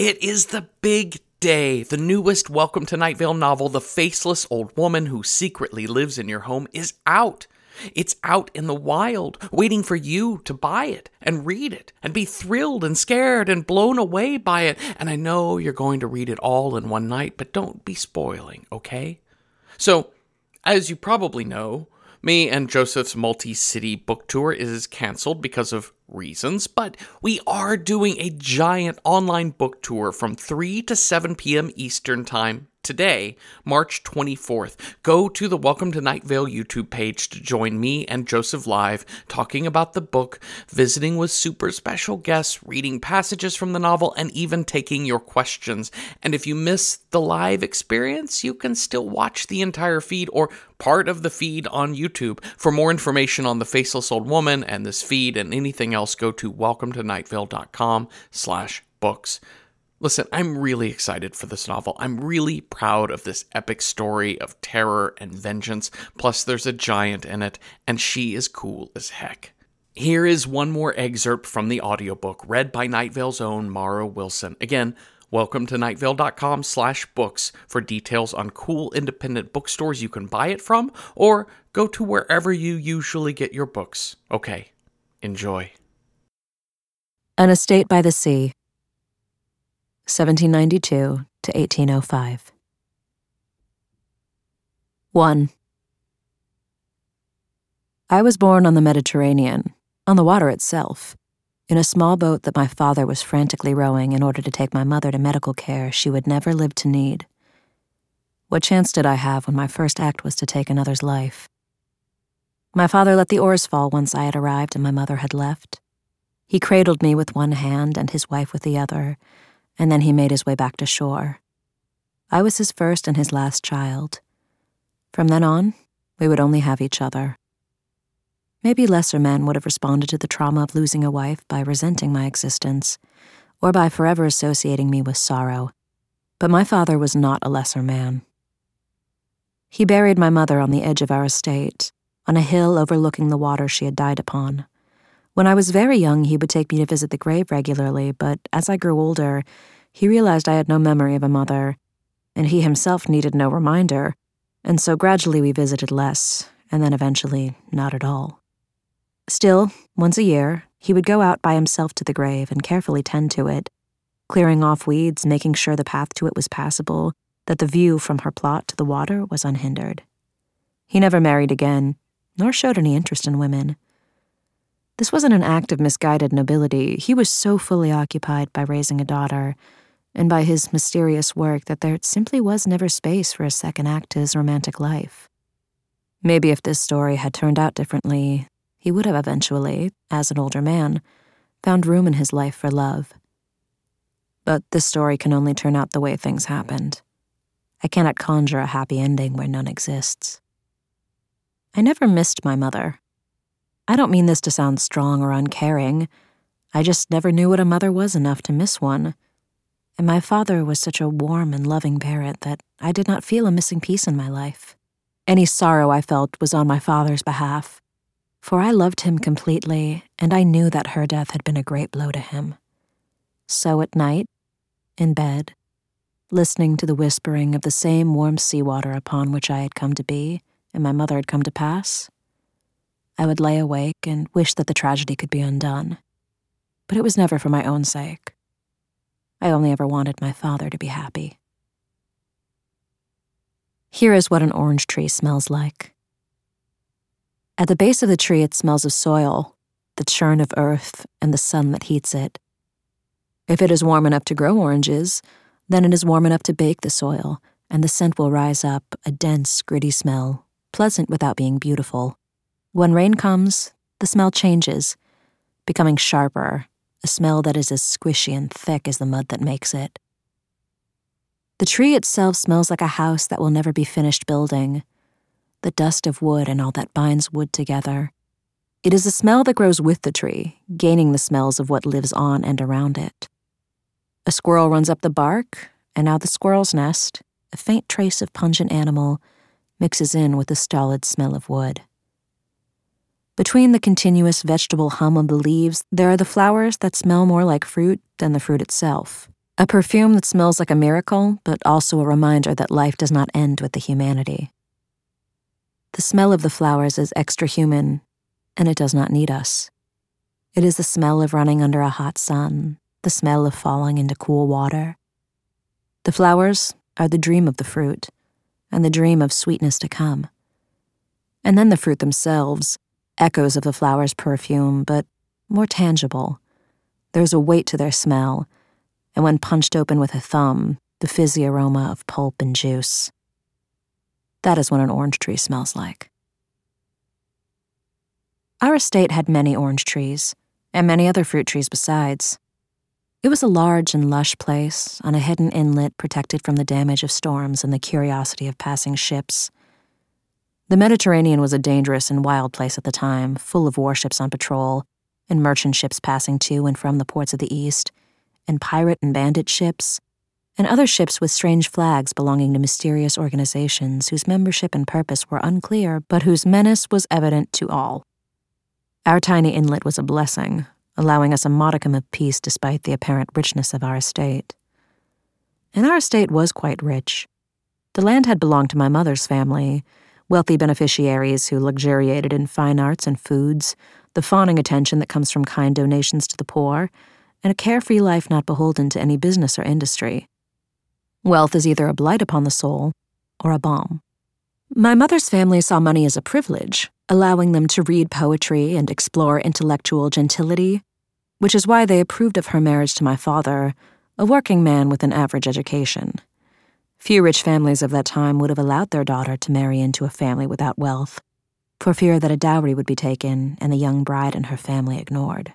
It is the big day. The newest Welcome to Night Vale novel, The Faceless Old Woman Who Secretly Lives in Your Home, is out. It's out in the wild, waiting for you to buy it and read it and be thrilled and scared and blown away by it. And I know you're going to read it all in one night, but don't be spoiling, okay? So, as you probably know, me and Joseph's multi city book tour is canceled because of reasons, but we are doing a giant online book tour from 3 to 7 p.m. Eastern Time today, March 24th. Go to the Welcome to Night Vale YouTube page to join me and Joseph live talking about the book, visiting with super special guests, reading passages from the novel, and even taking your questions. And if you miss the live experience, you can still watch the entire feed or part of the feed on YouTube. For more information on the Faceless Old Woman and this feed and anything else, go to welcome to welcometonightvale.com slash books. Listen, I'm really excited for this novel. I'm really proud of this epic story of terror and vengeance. Plus, there's a giant in it, and she is cool as heck. Here is one more excerpt from the audiobook, read by Night Vale's own Mara Wilson. Again, welcome to nightvale.com slash books for details on cool independent bookstores you can buy it from, or go to wherever you usually get your books. Okay, enjoy. An Estate by the Sea 1792 to 1805. 1. I was born on the Mediterranean, on the water itself, in a small boat that my father was frantically rowing in order to take my mother to medical care she would never live to need. What chance did I have when my first act was to take another's life? My father let the oars fall once I had arrived and my mother had left. He cradled me with one hand and his wife with the other and then he made his way back to shore. I was his first and his last child. From then on, we would only have each other. Maybe lesser men would have responded to the trauma of losing a wife by resenting my existence, or by forever associating me with sorrow. But my father was not a lesser man. He buried my mother on the edge of our estate, on a hill overlooking the water she had died upon. When I was very young, he would take me to visit the grave regularly, but as I grew older, he realized I had no memory of a mother, and he himself needed no reminder, and so gradually we visited less, and then eventually not at all. Still, once a year, he would go out by himself to the grave and carefully tend to it, clearing off weeds, making sure the path to it was passable, that the view from her plot to the water was unhindered. He never married again, nor showed any interest in women. This wasn't an act of misguided nobility. He was so fully occupied by raising a daughter and by his mysterious work that there simply was never space for a second act to his romantic life. Maybe if this story had turned out differently, he would have eventually, as an older man, found room in his life for love. But this story can only turn out the way things happened. I cannot conjure a happy ending where none exists. I never missed my mother. I don't mean this to sound strong or uncaring. I just never knew what a mother was enough to miss one. And my father was such a warm and loving parent that I did not feel a missing piece in my life. Any sorrow I felt was on my father's behalf, for I loved him completely, and I knew that her death had been a great blow to him. So at night, in bed, listening to the whispering of the same warm seawater upon which I had come to be and my mother had come to pass, I would lay awake and wish that the tragedy could be undone. But it was never for my own sake. I only ever wanted my father to be happy. Here is what an orange tree smells like. At the base of the tree, it smells of soil, the churn of earth, and the sun that heats it. If it is warm enough to grow oranges, then it is warm enough to bake the soil, and the scent will rise up, a dense, gritty smell, pleasant without being beautiful. When rain comes, the smell changes, becoming sharper, a smell that is as squishy and thick as the mud that makes it. The tree itself smells like a house that will never be finished building, the dust of wood and all that binds wood together. It is a smell that grows with the tree, gaining the smells of what lives on and around it. A squirrel runs up the bark, and now the squirrel's nest, a faint trace of pungent animal, mixes in with the stolid smell of wood. Between the continuous vegetable hum of the leaves, there are the flowers that smell more like fruit than the fruit itself, A perfume that smells like a miracle, but also a reminder that life does not end with the humanity. The smell of the flowers is extra human, and it does not need us. It is the smell of running under a hot sun, the smell of falling into cool water. The flowers are the dream of the fruit, and the dream of sweetness to come. And then the fruit themselves, echoes of the flower's perfume, but more tangible. There's a weight to their smell, and when punched open with a thumb, the fizzy aroma of pulp and juice. That is what an orange tree smells like. Our estate had many orange trees, and many other fruit trees besides. It was a large and lush place on a hidden inlet protected from the damage of storms and the curiosity of passing ships. The Mediterranean was a dangerous and wild place at the time, full of warships on patrol, and merchant ships passing to and from the ports of the East, and pirate and bandit ships, and other ships with strange flags belonging to mysterious organizations whose membership and purpose were unclear, but whose menace was evident to all. Our tiny inlet was a blessing, allowing us a modicum of peace despite the apparent richness of our estate. And our estate was quite rich. The land had belonged to my mother's family, wealthy beneficiaries who luxuriated in fine arts and foods, the fawning attention that comes from kind donations to the poor, and a carefree life not beholden to any business or industry. Wealth is either a blight upon the soul or a balm. My mother's family saw money as a privilege, allowing them to read poetry and explore intellectual gentility, which is why they approved of her marriage to my father, a working man with an average education. Few rich families of that time would have allowed their daughter to marry into a family without wealth, for fear that a dowry would be taken and the young bride and her family ignored.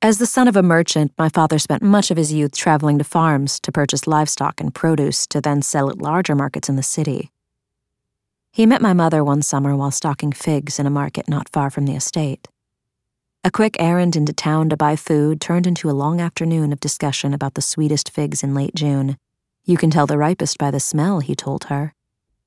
As the son of a merchant, my father spent much of his youth traveling to farms to purchase livestock and produce to then sell at larger markets in the city. He met my mother one summer while stocking figs in a market not far from the estate. A quick errand into town to buy food turned into a long afternoon of discussion about the sweetest figs in late June. You can tell the ripest by the smell, he told her,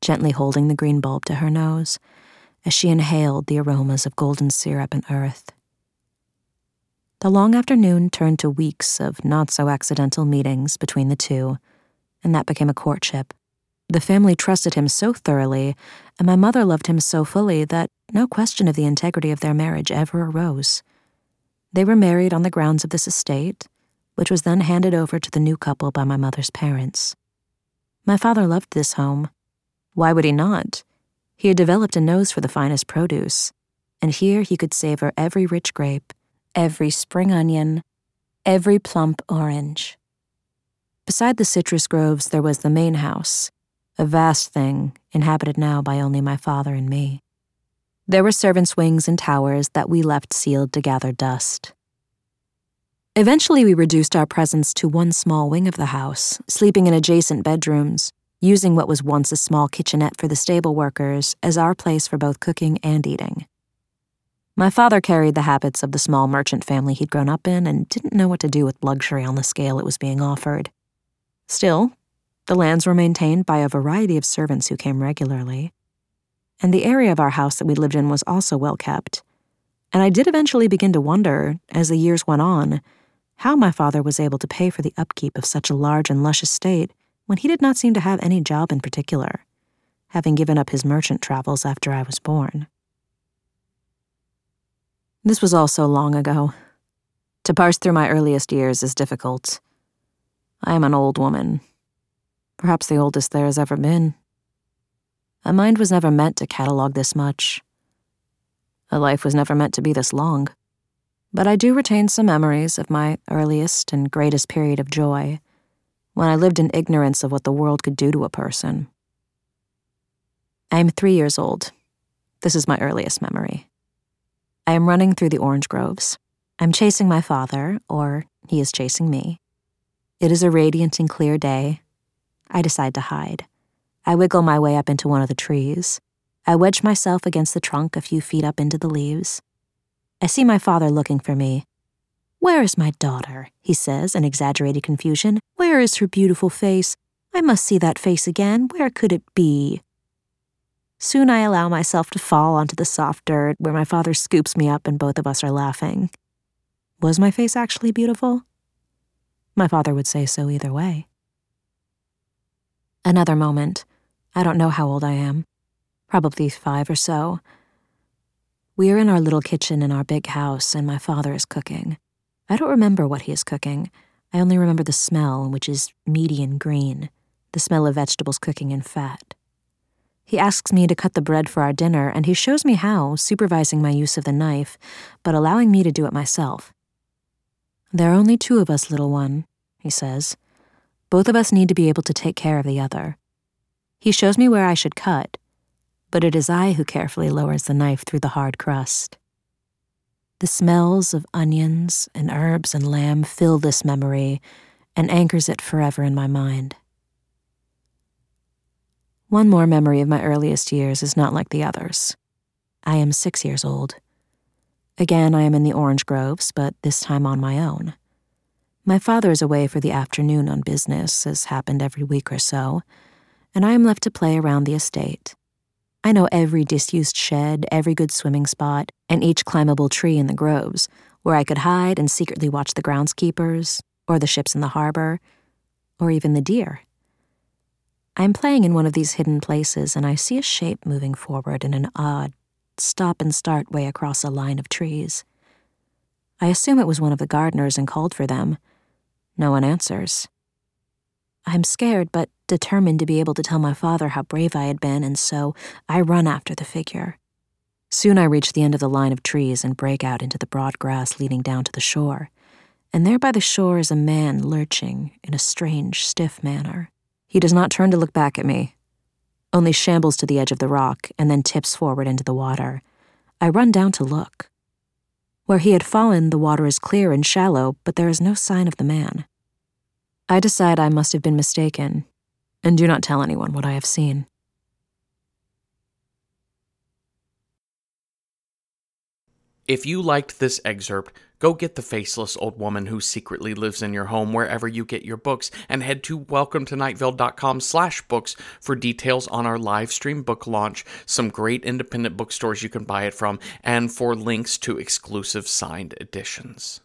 gently holding the green bulb to her nose as she inhaled the aromas of golden syrup and earth. The long afternoon turned to weeks of not so accidental meetings between the two, and that became a courtship. The family trusted him so thoroughly, and my mother loved him so fully that no question of the integrity of their marriage ever arose. They were married on the grounds of this estate, which was then handed over to the new couple by my mother's parents. My father loved this home. Why would he not? He had developed a nose for the finest produce, and here he could savor every rich grape every spring onion, every plump orange. Beside the citrus groves, there was the main house, a vast thing inhabited now by only my father and me. There were servants' wings and towers that we left sealed to gather dust. Eventually, we reduced our presence to one small wing of the house, sleeping in adjacent bedrooms, using what was once a small kitchenette for the stable workers as our place for both cooking and eating. My father carried the habits of the small merchant family he'd grown up in and didn't know what to do with luxury on the scale it was being offered. Still, the lands were maintained by a variety of servants who came regularly. And the area of our house that we lived in was also well kept. And I did eventually begin to wonder, as the years went on, how my father was able to pay for the upkeep of such a large and lush estate when he did not seem to have any job in particular, having given up his merchant travels after I was born. This was all so long ago. To parse through my earliest years is difficult. I am an old woman, perhaps the oldest there has ever been. A mind was never meant to catalog this much. A life was never meant to be this long. But I do retain some memories of my earliest and greatest period of joy, when I lived in ignorance of what the world could do to a person. I am three years old. This is my earliest memory. I am running through the orange groves. I'm chasing my father, or he is chasing me. It is a radiant and clear day. I decide to hide. I wiggle my way up into one of the trees. I wedge myself against the trunk a few feet up into the leaves. I see my father looking for me. Where is my daughter? he says in exaggerated confusion. Where is her beautiful face? I must see that face again. Where could it be? Soon I allow myself to fall onto the soft dirt where my father scoops me up and both of us are laughing. Was my face actually beautiful? My father would say so either way. Another moment. I don't know how old I am. Probably five or so. We are in our little kitchen in our big house, and my father is cooking. I don't remember what he is cooking. I only remember the smell, which is meaty and green, the smell of vegetables cooking in fat. He asks me to cut the bread for our dinner, and he shows me how, supervising my use of the knife, but allowing me to do it myself. There are only two of us, little one, he says. Both of us need to be able to take care of the other. He shows me where I should cut, but it is I who carefully lowers the knife through the hard crust. The smells of onions and herbs and lamb fill this memory and anchors it forever in my mind. One more memory of my earliest years is not like the others. I am six years old. Again, I am in the orange groves, but this time on my own. My father is away for the afternoon on business, as happened every week or so, and I am left to play around the estate. I know every disused shed, every good swimming spot, and each climbable tree in the groves, where I could hide and secretly watch the groundskeepers, or the ships in the harbor, or even the deer. I am playing in one of these hidden places, and I see a shape moving forward in an odd, stop and start way across a line of trees. I assume it was one of the gardeners and called for them. No one answers. I'm scared, but determined to be able to tell my father how brave I had been, and so I run after the figure. Soon I reach the end of the line of trees and break out into the broad grass leading down to the shore. And there by the shore is a man lurching in a strange, stiff manner. He does not turn to look back at me, only shambles to the edge of the rock and then tips forward into the water. I run down to look. Where he had fallen, the water is clear and shallow, but there is no sign of the man. I decide I must have been mistaken, and do not tell anyone what I have seen. If you liked this excerpt, go get The Faceless Old Woman Who Secretly Lives in Your Home wherever you get your books, and head to welcometonightvale.com slash books for details on our live stream book launch, some great independent bookstores you can buy it from, and for links to exclusive signed editions.